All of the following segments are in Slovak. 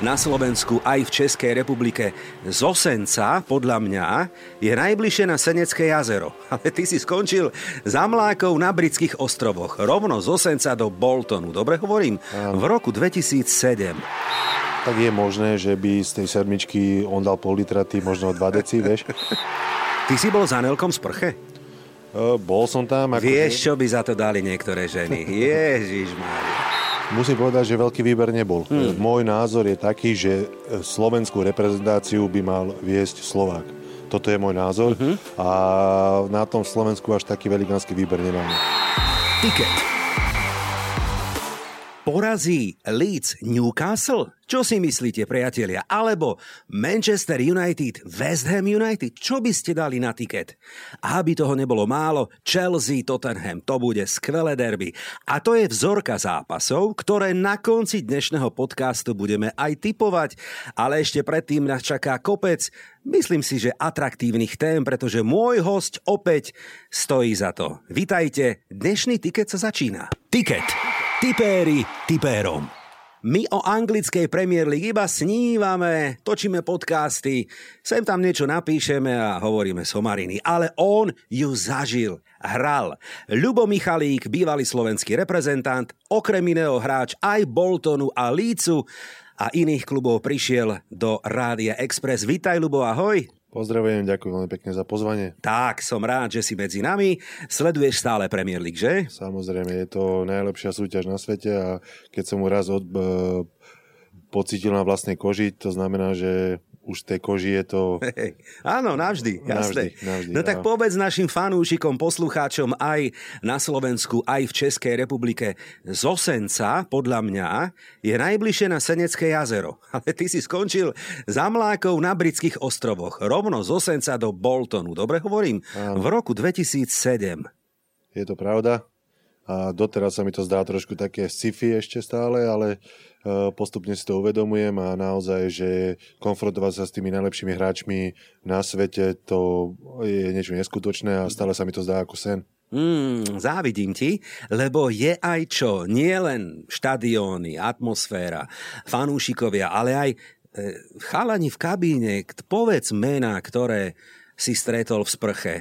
Na Slovensku aj v Českej republike. Z Osenca, podľa mňa, je najbližšie na Senecké jazero. Ale ty si skončil za mlákov na britských ostrovoch. Rovno z Osenca do Boltonu. Dobre hovorím? V roku 2007. Tak je možné, že by z tej sedmičky on dal pol litra, ty možno 2 deci, vieš? Ty si bol za Nelkom z prche? Uh, bol som tam. Ako Vieš, čo by za to dali niektoré ženy? Ježiš Mária. Musím povedať, že veľký výber nebol. Hmm. Môj názor je taký, že slovenskú reprezentáciu by mal viesť Slovák. Toto je môj názor uh-huh. a na tom Slovensku až taký velikánsky výber nemáme. Ticket porazí Leeds Newcastle? Čo si myslíte, priatelia? Alebo Manchester United, West Ham United? Čo by ste dali na tiket? Aby toho nebolo málo, Chelsea, Tottenham, to bude skvelé derby. A to je vzorka zápasov, ktoré na konci dnešného podcastu budeme aj typovať. Ale ešte predtým nás čaká kopec, myslím si, že atraktívnych tém, pretože môj host opäť stojí za to. Vitajte, dnešný tiket sa začína. Tiket. Tipéri tipérom. My o anglickej Premier League iba snívame, točíme podcasty, sem tam niečo napíšeme a hovoríme somariny, ale on ju zažil, hral. Ľubo Michalík, bývalý slovenský reprezentant, okrem iného hráč aj Boltonu a Lícu a iných klubov prišiel do Rádia Express. Vítaj, Ľubo, ahoj. Pozdravujem, ďakujem veľmi pekne za pozvanie. Tak, som rád, že si medzi nami. Sleduješ stále Premier League, že? Samozrejme, je to najlepšia súťaž na svete a keď som mu raz od, e, pocítil na vlastnej koži, to znamená, že už tej koži je to... Hey, áno, navždy, jasné. Navždy, navždy, no tak povedz našim fanúšikom, poslucháčom aj na Slovensku, aj v Českej republike. Z Osenca, podľa mňa, je najbližšie na Senecké jazero. Ale ty si skončil za mlákov na britských ostrovoch. Rovno z Osenca do Boltonu. Dobre hovorím? Áno. V roku 2007. Je to pravda. A doteraz sa mi to zdá trošku také sci-fi ešte stále, ale Eh, postupne si to uvedomujem a naozaj, že konfrontovať sa s tými najlepšími hráčmi na svete, to je niečo neskutočné a stále sa mi to zdá ako sen. Mm, závidím ti, lebo je aj čo, nie len štadióny, atmosféra, fanúšikovia, ale aj e, chalani v kabíne, povedz mená, ktoré si stretol v sprche.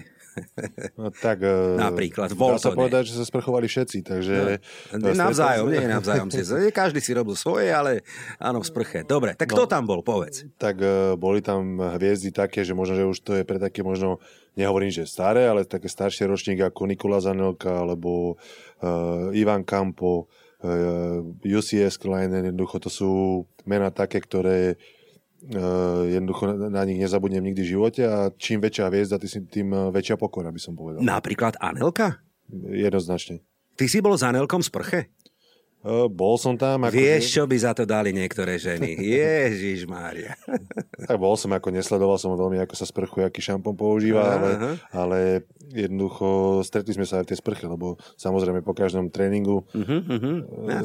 No, tak, e, Napríklad, v Dá sa povedať, že sa sprchovali všetci, takže... No, navzájom, nie navzájom. Si, každý si robil svoje, ale áno, v sprche. Dobre, tak kto no, tam bol, povedz. Tak uh, boli tam hviezdy také, že možno, že už to je pre také možno, nehovorím, že staré, ale také staršie ročníky ako Nikola Zanelka, alebo uh, Ivan Campo, uh, UCS Kleinen, jednoducho to sú mená také, ktoré Uh, jednoducho na, nich nezabudnem nikdy v živote a čím väčšia hviezda, tým uh, väčšia pokora, by som povedal. Napríklad Anelka? Jednoznačne. Ty si bol s Anelkom z prche? Bol som tam. Ako Vieš, čo by za to dali niektoré ženy? Ježiš Mária. tak bol som, ako nesledoval som veľmi, ako sa sprchuje, aký šampón používa, uh-huh. ale, ale jednoducho stretli sme sa aj v tej sprche, lebo samozrejme po každom tréningu uh-huh, uh-huh.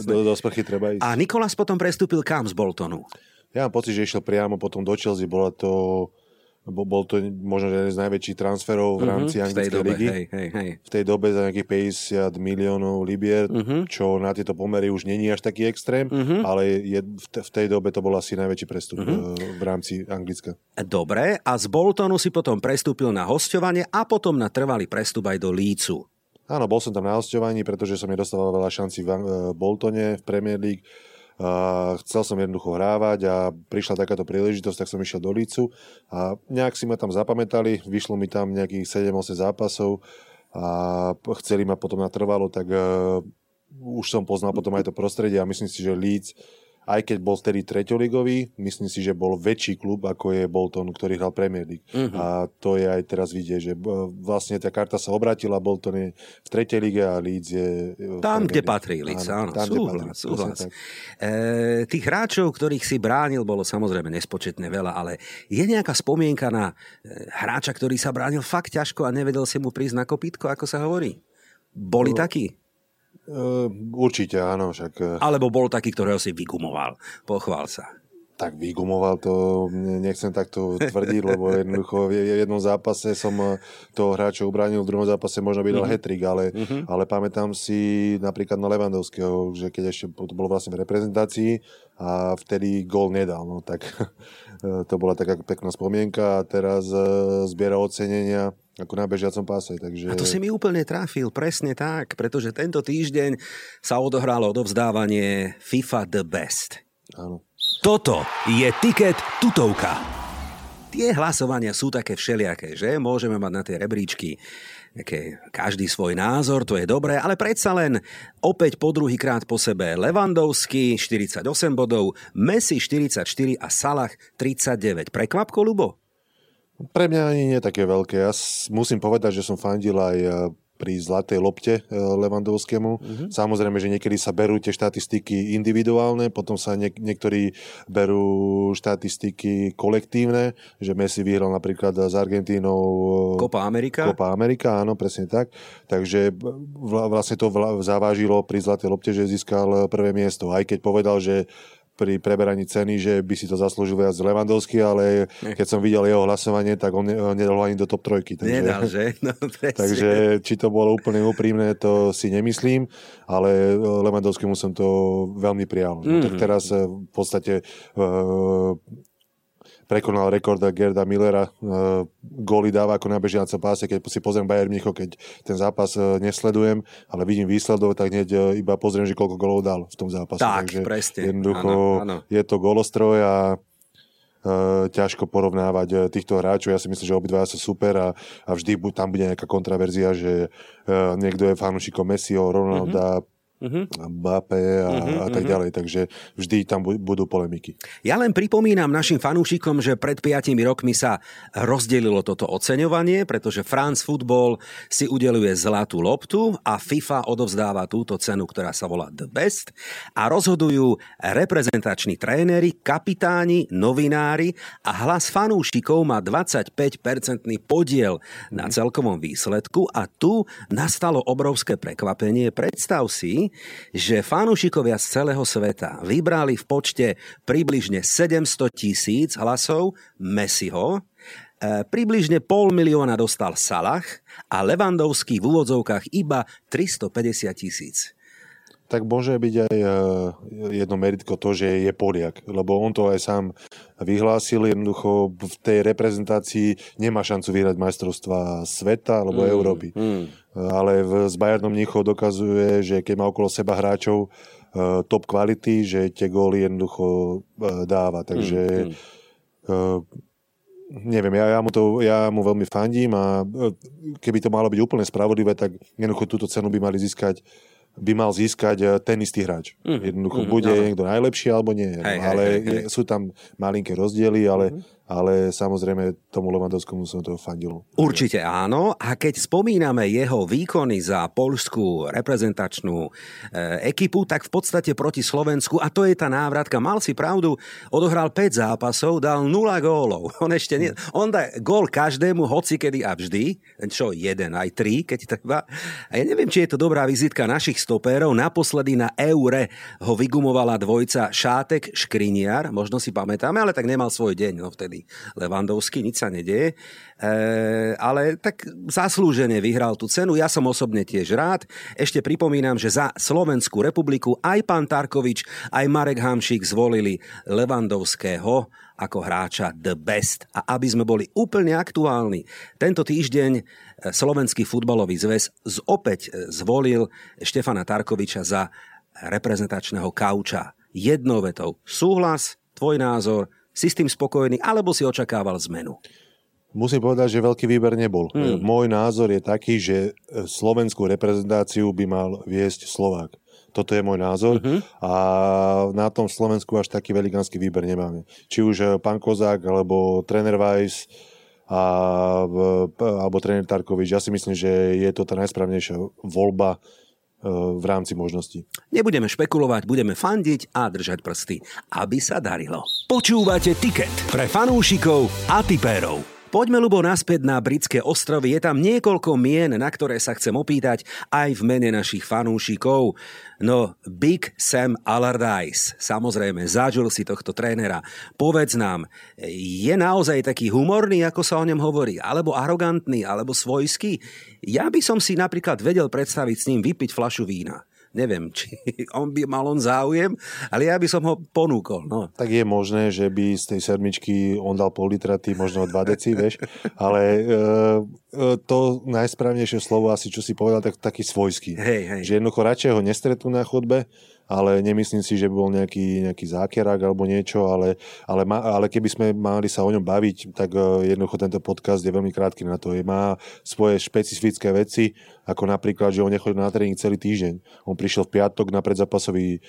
Do, do sprchy treba ísť. A Nikolás potom prestúpil kam z Boltonu? Ja mám pocit, že išiel priamo potom do Chelsea. Bola to, bol to možno jeden z najväčších transferov v mhm, rámci mm-hmm, anglickej dobe, ligy. Hej, hej, hej. V tej dobe za nejakých 50 miliónov libier, mm-hmm. čo na tieto pomery už není až taký extrém, mm-hmm. ale je, v tej dobe to bol asi najväčší prestup mm-hmm. v rámci Anglicka. Dobre, a z Boltonu si potom prestúpil na hostovanie a potom na trvalý prestup aj do Lícu. Áno, bol som tam na hostovaní, pretože som nedostával veľa šancí v Boltone, v Premier League a chcel som jednoducho hrávať a prišla takáto príležitosť, tak som išiel do Lícu a nejak si ma tam zapamätali, vyšlo mi tam nejakých 7-8 zápasov a chceli ma potom natrvalo, tak uh, už som poznal potom aj to prostredie a myslím si, že Líc aj keď bol vtedy treťoligový, myslím si, že bol väčší klub, ako je Bolton, ktorý hral Premier League. Uh-huh. A to je aj teraz vidieť, že vlastne tá karta sa obratila, Bolton je v tretej lige a Leeds je... Tam, kde patrí Leeds, áno, tam, súhlas, súhlas. E, tých hráčov, ktorých si bránil, bolo samozrejme nespočetne veľa, ale je nejaká spomienka na e, hráča, ktorý sa bránil fakt ťažko a nevedel si mu prísť na kopítko, ako sa hovorí? Boli no. takí? Uh, určite áno, však... E, Alebo bol taký, ktorého si vygumoval. Pochvál sa. Tak vygumoval to, nechcem takto tvrdiť, lebo jednoducho v jednom zápase som e, toho hráča ubránil, v druhom zápase možno by dal mm-hmm. hetrik, ale, mm-hmm. ale pamätám si napríklad na Levandovského, že keď ešte to bolo vlastne v reprezentácii a vtedy gól nedal, no tak to bola taká pekná spomienka a teraz zbiera ocenenia ako na bežiacom páse. Takže... A to si mi úplne trafil, presne tak, pretože tento týždeň sa odohralo odovzdávanie FIFA The Best. Áno. Toto je tiket tutovka. Tie hlasovania sú také všelijaké, že? Môžeme mať na tie rebríčky také, každý svoj názor, to je dobré, ale predsa len opäť po druhý krát po sebe Levandovský 48 bodov, Messi 44 a Salah 39. Prekvapko, Lubo? Pre mňa ani nie také veľké. Ja musím povedať, že som fandil aj e, pri zlatej lopte e, Levandovskému. Mm-hmm. Samozrejme, že niekedy sa berú tie štatistiky individuálne, potom sa niek- niektorí berú štatistiky kolektívne, že Messi vyhral napríklad s Argentínou e, Copa Amerika. Copa Amerika, áno, presne tak. Takže vlastne to zavážilo pri zlatej lopte, že získal prvé miesto. Aj keď povedal, že pri preberaní ceny, že by si to zaslúžil viac Levandovský, ale keď som videl jeho hlasovanie, tak on nedal ani do top trojky. Takže, Nedal, že? No, takže či to bolo úplne úprimné, to si nemyslím, ale Levandovskému som to veľmi prijal. Mm-hmm. No, tak mhm. teraz eh, v podstate uh, prekonal rekord Gerda Millera. Uh, góly dáva ako na bežiacom páse, keď si pozriem Bayern Micho, keď ten zápas uh, nesledujem, ale vidím výsledov, tak hneď uh, iba pozriem, že koľko gólov dal v tom zápase. Tak, Takže presne. Jednoducho ano, ano. je to golostroj a ťažko porovnávať týchto hráčov. Ja si myslím, že obidva sú super a, a vždy tam bude nejaká kontraverzia, že niekto je fanúšikom Messiho, Ronalda, mm-hmm uh-huh. Mbappé a, uh-huh, a tak ďalej. Takže vždy tam budú polemiky. Ja len pripomínam našim fanúšikom, že pred 5 rokmi sa rozdelilo toto oceňovanie, pretože France Football si udeluje zlatú loptu a FIFA odovzdáva túto cenu, ktorá sa volá The Best a rozhodujú reprezentační tréneri, kapitáni, novinári a hlas fanúšikov má 25-percentný podiel na celkovom výsledku a tu nastalo obrovské prekvapenie. Predstav si, že fanúšikovia z celého sveta vybrali v počte približne 700 tisíc hlasov Messiho, e, približne pol milióna dostal Salah a Levandovský v úvodzovkách iba 350 tisíc tak môže byť aj e, jedno meritko to, že je Poliak, lebo on to aj sám vyhlásil, jednoducho v tej reprezentácii nemá šancu vyhrať majstrovstva sveta alebo mm, Európy. Mm. Ale v, s Bayernom Mníchov dokazuje, že keď má okolo seba hráčov uh, top kvality, že tie góly jednoducho uh, dáva. Takže mm, mm. Uh, neviem, ja, ja, mu to, ja mu veľmi fandím a keby to malo byť úplne spravodlivé, tak jednoducho túto cenu by mali získať uh, by mal získať eh, ten istý hráč. Mm. Jednoducho mm, bude áno. niekto najlepší alebo nie. Hej, ale hej, hej, hej. sú tam malinké rozdiely, ale mm ale samozrejme tomu Levandovskému som to fandil. Určite áno. A keď spomíname jeho výkony za polskú reprezentačnú e, ekipu, tak v podstate proti Slovensku, a to je tá návratka, mal si pravdu, odohral 5 zápasov, dal 0 gólov. On ešte nie, on dá gól každému, hoci kedy a vždy, čo jeden, aj tri, keď treba. A ja neviem, či je to dobrá vizitka našich stopérov. Naposledy na Eure ho vygumovala dvojca Šátek Škriniar, možno si pamätáme, ale tak nemal svoj deň no vtedy vtedy Levandovský, nič sa nedieje. E, ale tak zaslúžene vyhral tú cenu, ja som osobne tiež rád. Ešte pripomínam, že za Slovenskú republiku aj pán Tarkovič, aj Marek Hamšík zvolili Levandovského ako hráča the best. A aby sme boli úplne aktuálni, tento týždeň e, Slovenský futbalový zväz opäť e, zvolil Štefana Tarkoviča za reprezentačného kauča. Jednou vetou súhlas, tvoj názor, si s tým spokojný, alebo si očakával zmenu? Musím povedať, že veľký výber nebol. Hmm. Môj názor je taký, že slovenskú reprezentáciu by mal viesť Slovák. Toto je môj názor Mhm. a na tom Slovensku až taký velikánsky výber nemáme. Či už eh, pán Kozák, alebo tréner Weiss, a, p- alebo tréner Tarkovič. Ja si myslím, že je to tá najsprávnejšia voľba v rámci možností. Nebudeme špekulovať, budeme fandiť a držať prsty, aby sa darilo. Počúvate Ticket pre fanúšikov a tipérov. Poďme, Lubo, naspäť na britské ostrovy. Je tam niekoľko mien, na ktoré sa chcem opýtať aj v mene našich fanúšikov. No, Big Sam Allardyce. Samozrejme, zažil si tohto trénera. Povedz nám, je naozaj taký humorný, ako sa o ňom hovorí? Alebo arogantný, alebo svojský? Ja by som si napríklad vedel predstaviť s ním vypiť flašu vína. Neviem, či on by mal on záujem, ale ja by som ho ponúkol. No. Tak je možné, že by z tej sedmičky on dal pol litra, ty možno 2 deci, vieš, ale e, e, to najsprávnejšie slovo asi, čo si povedal, tak taký svojský. Hej, hej. Že jednoducho radšej ho nestretnú na chodbe, ale nemyslím si, že bol nejaký, nejaký zákerák alebo niečo, ale, ale, ma, ale keby sme mali sa o ňom baviť, tak e, jednoducho tento podcast je veľmi krátky na to. Je, má svoje špecifické veci, ako napríklad, že on nechodil na tréning celý týždeň. On prišiel v piatok na predzapasový e,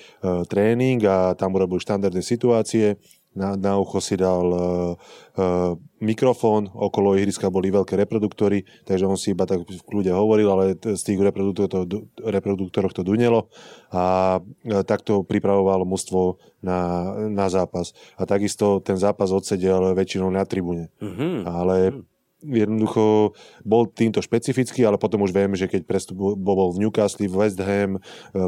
tréning a tam urobil štandardné situácie, na, na ucho si dal uh, uh, mikrofón, okolo ihriska boli veľké reproduktory, takže on si iba tak v kľude hovoril, ale z tých reproduktorov to, to dunelo a e, takto pripravovalo mužstvo na, na zápas. A takisto ten zápas odsedel väčšinou na tribúne. Mhm. Ale jednoducho bol týmto špecifický, ale potom už vieme, že keď bol v Newcastle, v West Ham, e,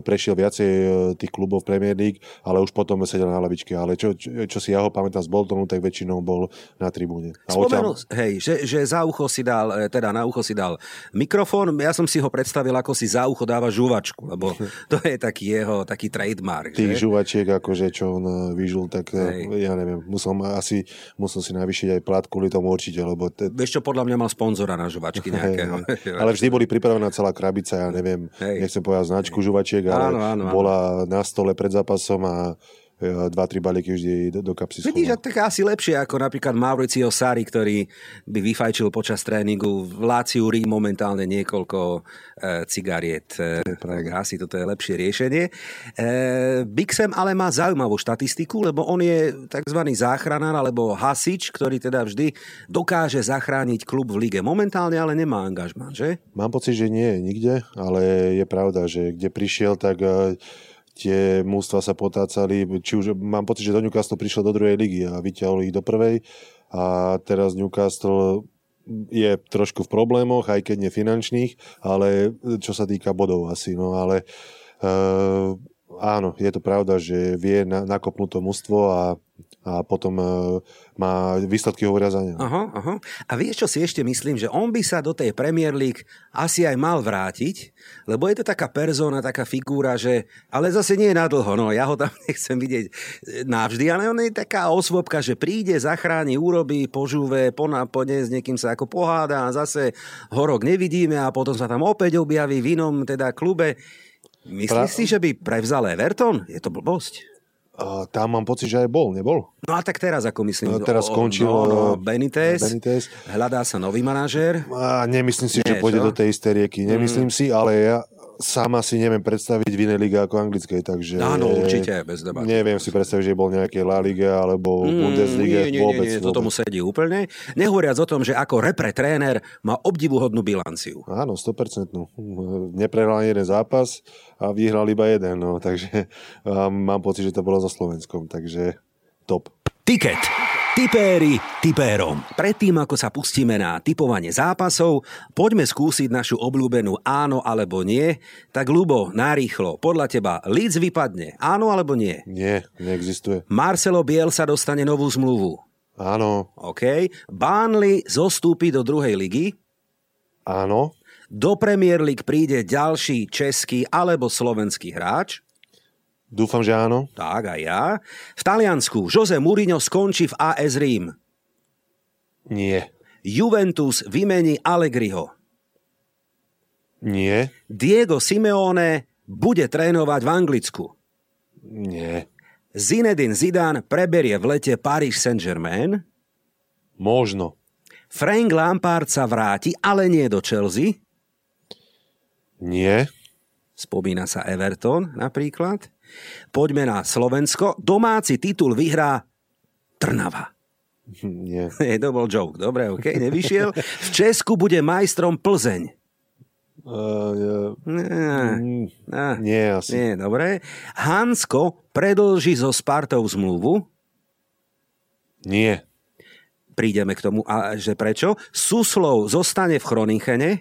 prešiel viacej e, tých klubov v Premier League, ale už potom sedel na lavičke. Ale čo, čo, čo si ja ho pamätám z Boltonu, tak väčšinou bol na tribúne. A Spomenul, hej, že, že za ucho si dal, e, teda na ucho si dal mikrofón, ja som si ho predstavil, ako si za ucho dáva žuvačku, lebo to je taký jeho, taký trademark. tých že? žuvačiek, akože čo on vyžul, tak Hej. Ja neviem, musel asi musel si navýšiť aj plat kvôli tomu určite, lebo te, Vieš čo, podľa mňa mal sponzora na žuvačky nejakého. Ale vždy boli pripravená celá krabica, ja neviem, Hej. nechcem povedať značku žuvačiek, ale Áno, áno, áno. bola na stole pred zápasom a e, dva, tri balíky vždy do, do kapsy Vidíš, schoval. tak asi lepšie ako napríklad Mauricio Sari, ktorý by vyfajčil počas tréningu v Láciu Rí momentálne niekoľko e, cigariet. E, asi toto je lepšie riešenie. E, Big Sam ale má zaujímavú štatistiku, lebo on je tzv. záchranár alebo hasič, ktorý teda vždy dokáže zachrániť klub v lige. Momentálne ale nemá angažman, že? Mám pocit, že nie je nikde, ale je pravda, že kde prišiel, tak e, tie mústva sa potácali, či už mám pocit, že do Newcastle prišiel do druhej ligy a vyťahol ich do prvej. A teraz Newcastle je trošku v problémoch, aj keď nie finančných, ale čo sa týka bodov asi, no ale uh, áno, je to pravda, že vie na, nakopnúť to mužstvo a, a potom uh, má výsledky hovoria za neho. Aha, aha. A vieš, čo si ešte myslím, že on by sa do tej Premier League asi aj mal vrátiť, lebo je to taká persona, taká figúra, že... Ale zase nie je nadlho, no ja ho tam nechcem vidieť e, navždy, ale on je taká osvobka, že príde, zachráni, urobí, požúve, ponápone, s niekým sa ako pohádá a zase ho rok nevidíme a potom sa tam opäť objaví v inom teda klube. Myslíš Pra- si, že by prevzal Everton? Je to blbosť. A tam mám pocit, že aj bol, nebol? No a tak teraz, ako myslím, No, teraz skončil, no, no, Benitez, Benitez. hľadá sa nový manažér. A nemyslím si, Nie, že pôjde čo? do tej istej rieky. Nemyslím si, ale ja sama si neviem predstaviť v inej lige ako anglickej, takže... Áno, určite, bez debaty. Neviem si predstaviť, že bol nejaké La Liga alebo Mm, Bundesliga. nie, nie, vôbec, nie, nie, to tomu sedí úplne. Nehovoriac o tom, že ako repre tréner má obdivuhodnú bilanciu. Áno, 100%. Neprehral jeden zápas a vyhral iba jeden, no, takže a mám pocit, že to bolo so Slovenskom, takže top. Tiket. Tipéri tipérom. Predtým, ako sa pustíme na typovanie zápasov, poďme skúsiť našu obľúbenú áno alebo nie. Tak, Lubo, narýchlo, podľa teba Leeds vypadne, áno alebo nie? Nie, neexistuje. Marcelo Biel sa dostane novú zmluvu. Áno, OK. Burnley zostúpi do druhej ligy. áno, Do Premier League príde ďalší český alebo slovenský hráč. Dúfam, že áno. Tak aj ja. V Taliansku Jose Mourinho skončí v AS Rím. Nie, Juventus vymení Allegriho. nie, Diego Simeone bude trénovať v Anglicku. nie, Zinedine Zidane preberie v lete Paris Saint-Germain. možno. Frank Lampard sa vráti, ale nie do Chelsea. Nie. Spomína sa Everton napríklad. Poďme na Slovensko. Domáci titul vyhrá Trnava. Nie. to bol joke. Dobre, OK, nevyšiel. V Česku bude majstrom Plzeň. Uh, Nie, uh, nie, asi. nie, dobre. Hansko predlží so Spartou zmluvu. Nie. Prídeme k tomu, a že prečo. Suslov zostane v Chroninchene.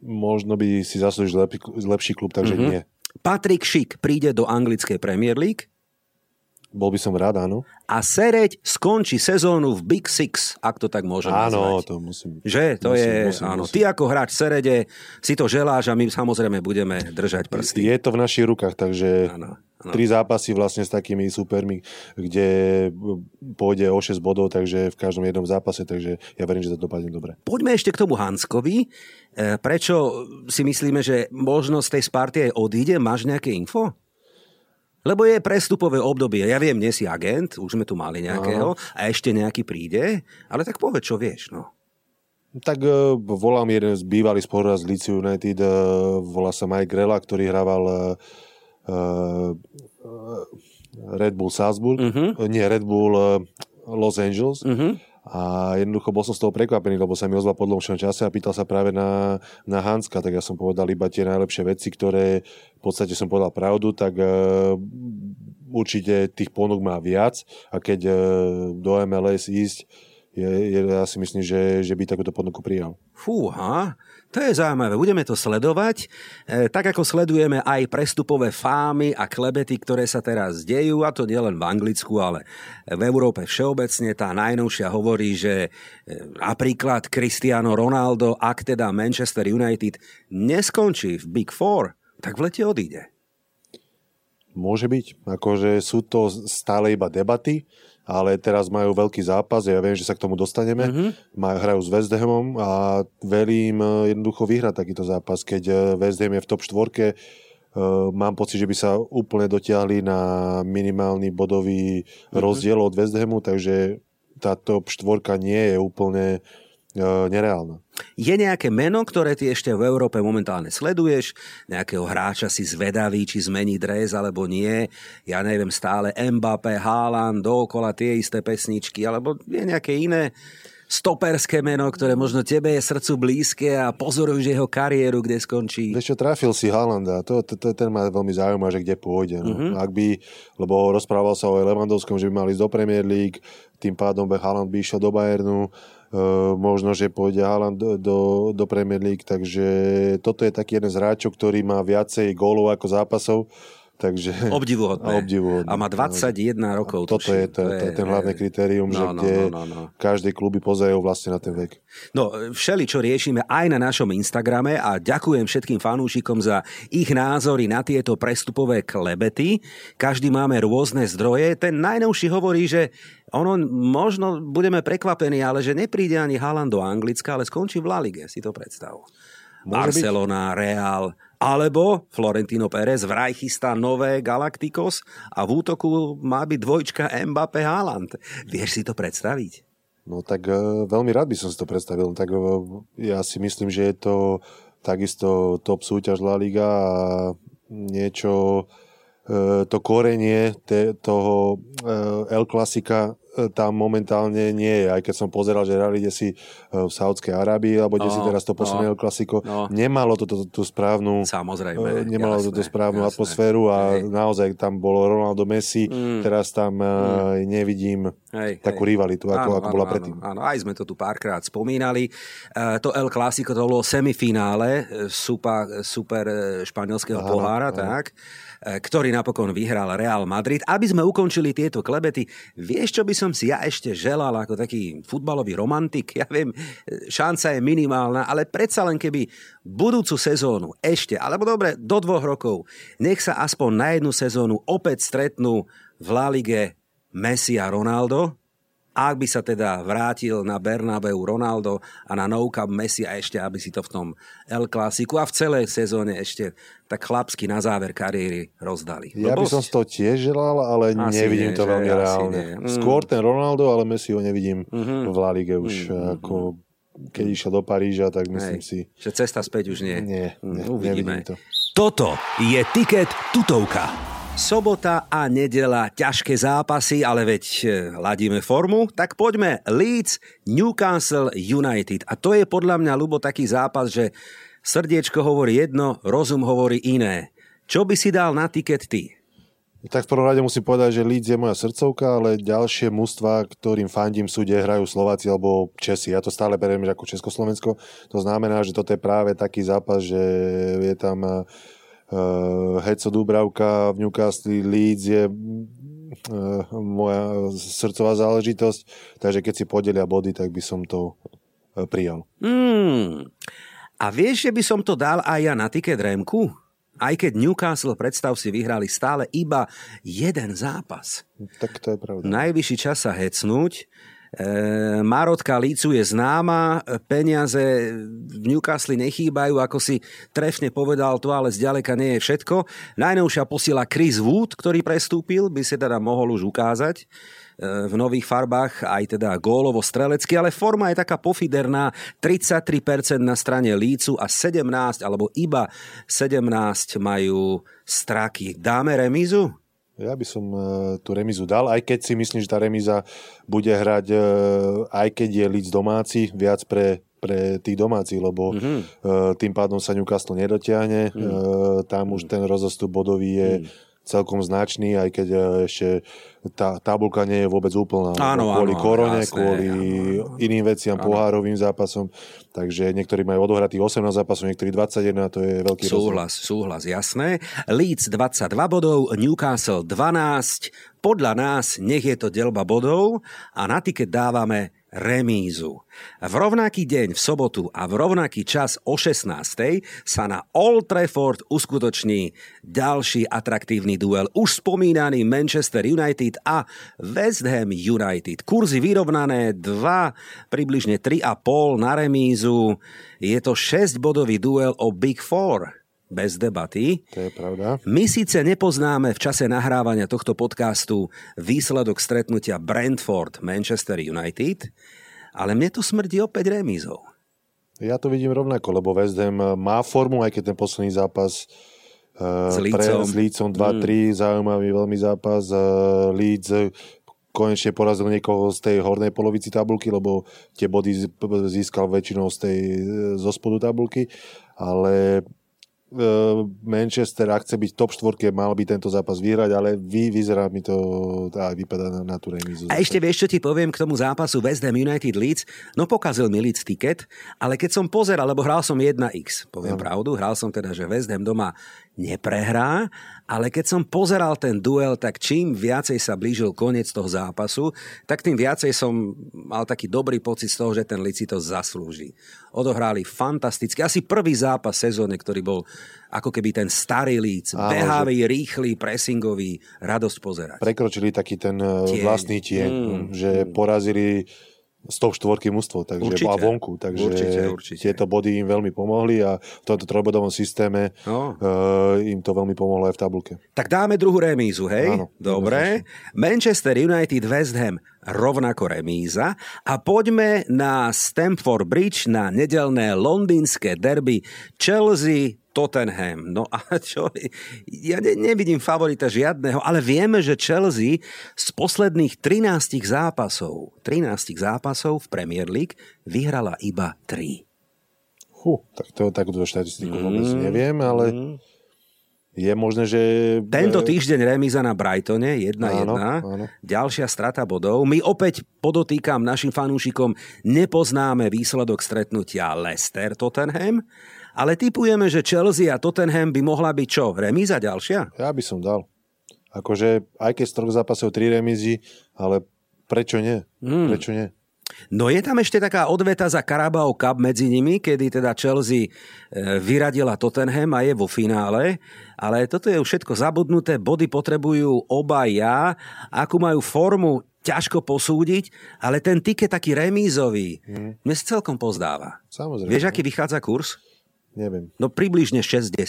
Možno by si zaslúžil lepší, lepší klub, takže mm-hmm. nie. Patrik Šik príde do anglickej Premier League. Bol by som rád, áno. A Sereď skončí sezónu v Big Six, ak to tak môžem Áno, nazvať. to musím. Že? To musím, je, musím, áno. musím. Ty ako hráč Serede si to želáš a my samozrejme budeme držať prsty. Je to v našich rukách, takže Áno, áno. tri zápasy vlastne s takými supermi, kde pôjde o 6 bodov, takže v každom jednom zápase, takže ja verím, že to dopadne dobre. Poďme ešte k tomu Hanskovi. E, Prečo si myslíme, že možno z tej Sparty aj odíde? Máš nejaké info? Lebo je prestupové obdobie. Ja viem, nie si agent, už sme tu mali nejakého a ešte nejaký príde, ale tak povedz, čo vieš. No. Tak uh, volám jeden z bývalých spoluhráč z Leeds United, uh, volá sa Mike Grella, ktorý hrával uh, Red Bull Salzburg, uh-huh. nie Red Bull Los Angeles. Uh-huh. A jednoducho bol som z toho prekvapený, lebo sa mi ozval po dlhšom čase a pýtal sa práve na, na Hanska, tak ja som povedal iba tie najlepšie veci, ktoré v podstate som povedal pravdu, tak uh, určite tých ponúk má viac a keď uh, do MLS ísť, je, je, ja si myslím, že, že by takúto ponuku prijal. Fúha, to je zaujímavé. Budeme to sledovať, e, tak ako sledujeme aj prestupové fámy a klebety, ktoré sa teraz dejú, a to nielen v Anglicku, ale v Európe všeobecne. Tá najnovšia hovorí, že e, napríklad Cristiano Ronaldo, ak teda Manchester United neskončí v Big Four, tak v lete odíde. Môže byť. Akože sú to stále iba debaty, ale teraz majú veľký zápas, ja viem, že sa k tomu dostaneme. Mm-hmm. Majú, hrajú s West Hamom a verím eh, jednoducho vyhrať takýto zápas. Keď eh, West Ham je v top 4, Uh, mám pocit, že by sa úplne dotiahli na minimálny bodový mm-hmm. rozdiel od West Hamu, takže tá top 4 nie je úplne nereálna. Je nejaké meno, ktoré ty ešte v Európe momentálne sleduješ? Nejakého hráča si zvedavý, či zmení dres alebo nie? Ja neviem, stále Mbappé, Haaland, dookola tie isté pesničky, alebo je nejaké iné stoperské meno, ktoré možno tebe je srdcu blízke a pozoruješ jeho kariéru, kde skončí. Vieš čo, trafil si Haalanda, to, to, to, ten ma veľmi zaujíma, že kde pôjde. No. Mm-hmm. Ak by, lebo rozprával sa o Lewandowskom, že by mali ísť do Premier League, tým pádom by Haaland by išiel do Bayernu, možno, že pôjde Haaland do, do, do Premier League, takže toto je taký jeden z hráčov, ktorý má viacej gólov ako zápasov, Takže, obdivuhodné. A, obdivuhodné. a má 21 rokov. Toto je, to, to je ten hlavné kritérium, no, že no, kde no, no, no. každé kluby pozerajú vlastne na ten vek. No, všeli, čo riešime aj na našom Instagrame a ďakujem všetkým fanúšikom za ich názory na tieto prestupové klebety. Každý máme rôzne zdroje. Ten najnovší hovorí, že ono možno budeme prekvapení, ale že nepríde ani Haaland do Anglicka, ale skončí v La Lige, si to predstav. Môže Barcelona, byť. Real, alebo Florentino Pérez vraj chystá nové Galacticos a v útoku má byť dvojčka Mbappé Haaland. Vieš si to predstaviť? No tak uh, veľmi rád by som si to predstavil. Tak uh, ja si myslím, že je to takisto top súťaž La Liga a niečo to korenie te, toho uh, El Klasika tam momentálne nie je. Aj keď som pozeral, že hrali si v Saudskej Arábii, alebo kde no, si teraz to posledné no, klasiko, no. nemalo to tú správnu Samozrejme, nemalo jasné, to tú správnu jasné, atmosféru a hej. naozaj tam bolo Ronaldo Messi, mm. teraz tam mm. nevidím hej, takú hej. rivalitu, ako, áno, ako bola áno, predtým. Áno, aj sme to tu párkrát spomínali. To El Clásico to bolo semifinále super, super španielského áno, pohára, áno. tak ktorý napokon vyhral Real Madrid. Aby sme ukončili tieto klebety, vieš, čo by som si ja ešte želal ako taký futbalový romantik? Ja viem, šanca je minimálna, ale predsa len keby budúcu sezónu ešte, alebo dobre, do dvoch rokov, nech sa aspoň na jednu sezónu opäť stretnú v La Lige Messi a Ronaldo, ak by sa teda vrátil na Bernabeu Ronaldo a na Nou Camp Messi a ešte, aby si to v tom El Clasiku a v celej sezóne ešte tak chlapsky na záver kariéry rozdali. Ja by som to tiež želal, ale asi nevidím nie, to veľmi reálne. Mm. Skôr ten Ronaldo, ale Messi ho nevidím mm-hmm. v La Ligue už mm-hmm. ako keď išiel do Paríža, tak myslím Hej, si... Že cesta späť už nie. Nie, nie Uvidíme. to. Toto je Tiket tutovka. Sobota a nedela, ťažké zápasy, ale veď e, ladíme formu, tak poďme. Leeds, Newcastle United. A to je podľa mňa, Lubo, taký zápas, že srdiečko hovorí jedno, rozum hovorí iné. Čo by si dal na tiket ty? Tak v prvom rade musím povedať, že Leeds je moja srdcovka, ale ďalšie mužstva, ktorým fandím sú, kde hrajú Slováci alebo Česi. Ja to stále beriem ako Československo. To znamená, že toto je práve taký zápas, že je tam uh, Heco Dubravka v Newcastle, Leeds je uh, moja srdcová záležitosť, takže keď si podelia body, tak by som to uh, prijal. Mm. A vieš, že by som to dal aj ja na tiket Remku? Aj keď Newcastle, predstav si, vyhrali stále iba jeden zápas. Tak to je pravda. Najvyšší čas sa hecnúť. E, Marotka Lícu je známa, peniaze v Newcastle nechýbajú, ako si trefne povedal to, ale zďaleka nie je všetko. Najnovšia posila Chris Wood, ktorý prestúpil, by si teda mohol už ukázať v nových farbách, aj teda gólovo strelecky, ale forma je taká pofiderná, 33% na strane Lícu a 17 alebo iba 17 majú straky. Dáme remízu? Ja by som uh, tú remizu dal, aj keď si myslím, že tá remiza bude hrať, uh, aj keď je Líc domáci, viac pre pre tých domácich, lebo mm-hmm. tým pádom sa Newcastle nedotiahne. Mm. Tam už ten rozostup bodový je mm celkom značný, aj keď e, ešte tá tabulka nie je vôbec úplná. Áno, kvôli áno, korone, jasné, kvôli áno, iným veciam, áno. pohárovým zápasom. Takže niektorí majú odohratých 18 zápasov, niektorí 21, to je veľký Súhlas, rozdiel. súhlas, jasné. Leeds 22 bodov, Newcastle 12. Podľa nás nech je to delba bodov a na tiket dávame remízu. V rovnaký deň v sobotu a v rovnaký čas o 16. sa na Old Trafford uskutoční ďalší atraktívny duel. Už spomínaný Manchester United a West Ham United. Kurzy vyrovnané 2, približne 3,5 na remízu. Je to 6-bodový duel o Big Four bez debaty. To je pravda. My síce nepoznáme v čase nahrávania tohto podcastu výsledok stretnutia Brentford-Manchester United, ale mne to smrdí opäť remízou. Ja to vidím rovnako, lebo West Ham má formu, aj keď ten posledný zápas uh, s Lícom, s Lícom 2-3, mm. zaujímavý veľmi zápas. Uh, Leeds konečne porazil niekoho z tej hornej polovici tabulky, lebo tie body získal väčšinou z tej, zo spodu tabulky, ale Manchester, ak chce byť top 4, mal by tento zápas vyhrať, ale vy, vyzerá mi to aj vypadá na, na tú remízu. A ešte vieš, čo ti poviem k tomu zápasu West Ham United Leeds? No pokazil mi Leeds tiket, ale keď som pozeral, lebo hral som 1x, poviem no. pravdu, hral som teda, že West Ham doma neprehrá, ale keď som pozeral ten duel, tak čím viacej sa blížil koniec toho zápasu, tak tým viacej som mal taký dobrý pocit z toho, že ten Lici to zaslúži. Odohrali fantasticky. Asi prvý zápas sezóny, ktorý bol ako keby ten starý líc, behavý, že... rýchly, pressingový, radosť pozerať. Prekročili taký ten eh, tieň. vlastný tieň, mm, že mm. porazili z toho štvorky mužstvo, takže určite, a vonku, takže určite, určite. tieto body im veľmi pomohli a v tomto trojbodovom systéme no. uh, im to veľmi pomohlo aj v tabulke. Tak dáme druhú remízu, hej? Áno, Dobre. Manchester United West Ham rovnako remíza a poďme na Stamford Bridge na nedelné londýnske derby Chelsea Tottenham. No a čo? Ja ne, nevidím favorita žiadneho, ale vieme, že Chelsea z posledných 13 zápasov, 13 zápasov v Premier League vyhrala iba 3. Fú, tak to takúto štatistiku mm, vôbec neviem, ale mm. je možné, že... Tento týždeň remíza na Brightone, 1-1. Ďalšia strata bodov. My opäť podotýkam našim fanúšikom, nepoznáme výsledok stretnutia Leicester-Tottenham, ale typujeme, že Chelsea a Tottenham by mohla byť čo? Remíza ďalšia? Ja by som dal. Akože aj keď z troch zápasov tri remízy, ale prečo nie? Hmm. Prečo nie? No je tam ešte taká odveta za Carabao Cup medzi nimi, kedy teda Chelsea e, vyradila Tottenham a je vo finále, ale toto je už všetko zabudnuté, body potrebujú oba ja, akú majú formu, ťažko posúdiť, ale ten tiket taký remízový, mne sa celkom pozdáva. Samozrejme. Vieš, aký vychádza kurz? Neviem. No približne 60,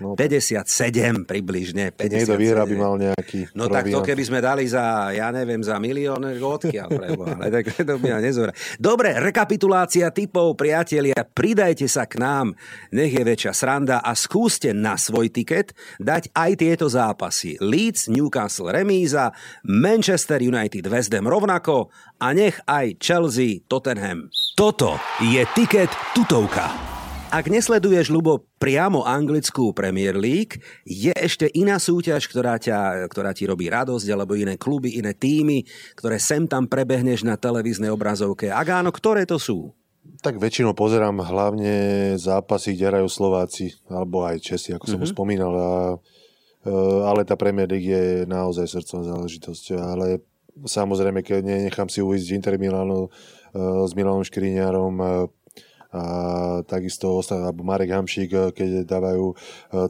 no, 57 približne, 57. Niekto vyhra by mal nejaký No tak to keby sme dali za, ja neviem, za milión odkiaľ, prebo, ale tak to by nezúra. Dobre, rekapitulácia typov, priatelia, pridajte sa k nám, nech je väčšia sranda a skúste na svoj tiket dať aj tieto zápasy. Leeds, Newcastle, remíza, Manchester United, West Ham rovnako a nech aj Chelsea, Tottenham. Toto je tiket tutovka. Ak nesleduješ, Lubo, priamo anglickú Premier League, je ešte iná súťaž, ktorá, ťa, ktorá ti robí radosť, alebo iné kluby, iné týmy, ktoré sem tam prebehneš na televíznej obrazovke. Ak áno, ktoré to sú? Tak väčšinou pozerám hlavne zápasy, kde hrajú Slováci, alebo aj Česi, ako som mm-hmm. už spomínal. A, e, ale tá Premier League je naozaj srdcová záležitosť. Ale samozrejme, keď nenechám si uísť Inter Milano e, s Milanom Škriňárom, e, a takisto alebo Marek Hamšík, keď dávajú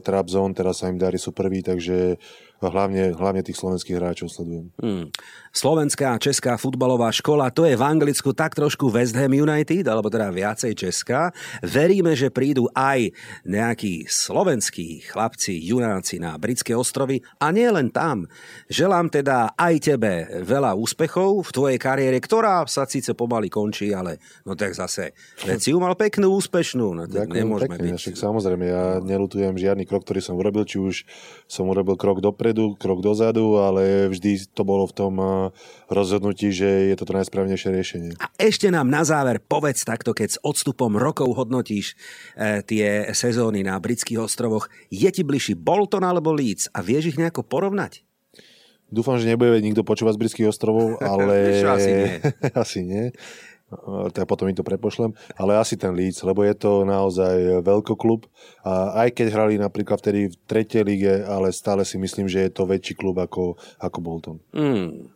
trap zone, teraz sa im darí sú prví, takže hlavne, hlavne tých slovenských hráčov sledujem. Hmm. Slovenská a česká futbalová škola, to je v Anglicku tak trošku West Ham United, alebo teda viacej česká. Veríme, že prídu aj nejakí slovenskí chlapci, junáci na britské ostrovy a nie len tam. Želám teda aj tebe veľa úspechov v tvojej kariére, ktorá sa síce pomaly končí, ale no tak zase veci mal peknú, úspešnú. No, tak Ďakujem pekne, byť... však samozrejme, ja nelutujem žiadny krok, ktorý som urobil, či už som urobil krok dopredu, dopredu, krok dozadu, ale vždy to bolo v tom rozhodnutí, že je to to najsprávnejšie riešenie. A ešte nám na záver povedz takto, keď s odstupom rokov hodnotíš e, tie sezóny na britských ostrovoch, je ti bližší Bolton alebo Leeds a vieš ich nejako porovnať? Dúfam, že nebude nikto počúvať z britských ostrovov, ale... asi nie. asi nie tak potom im to prepošlem, ale asi ten Leeds, lebo je to naozaj veľkoklub a aj keď hrali napríklad vtedy v tretej lige, ale stále si myslím, že je to väčší klub ako, ako Bolton. Mm.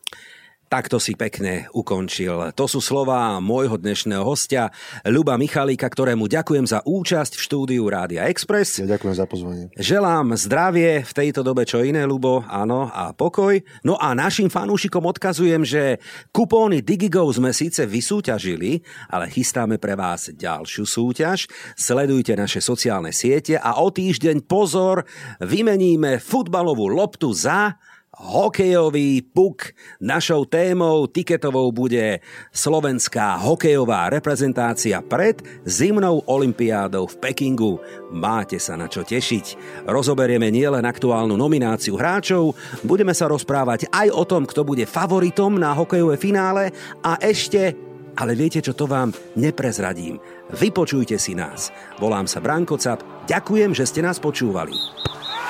Takto si pekne ukončil. To sú slova môjho dnešného hostia, Ľuba Michalíka, ktorému ďakujem za účasť v štúdiu Rádia Express. Ja ďakujem za pozvanie. Želám zdravie v tejto dobe, čo iné, Ľubo, áno, a pokoj. No a našim fanúšikom odkazujem, že kupóny Digigo sme síce vysúťažili, ale chystáme pre vás ďalšiu súťaž. Sledujte naše sociálne siete a o týždeň pozor, vymeníme futbalovú loptu za hokejový puk. Našou témou tiketovou bude slovenská hokejová reprezentácia pred zimnou olympiádou v Pekingu. Máte sa na čo tešiť. Rozoberieme nielen aktuálnu nomináciu hráčov, budeme sa rozprávať aj o tom, kto bude favoritom na hokejové finále a ešte ale viete, čo to vám neprezradím. Vypočujte si nás. Volám sa Branko Cap. Ďakujem, že ste nás počúvali.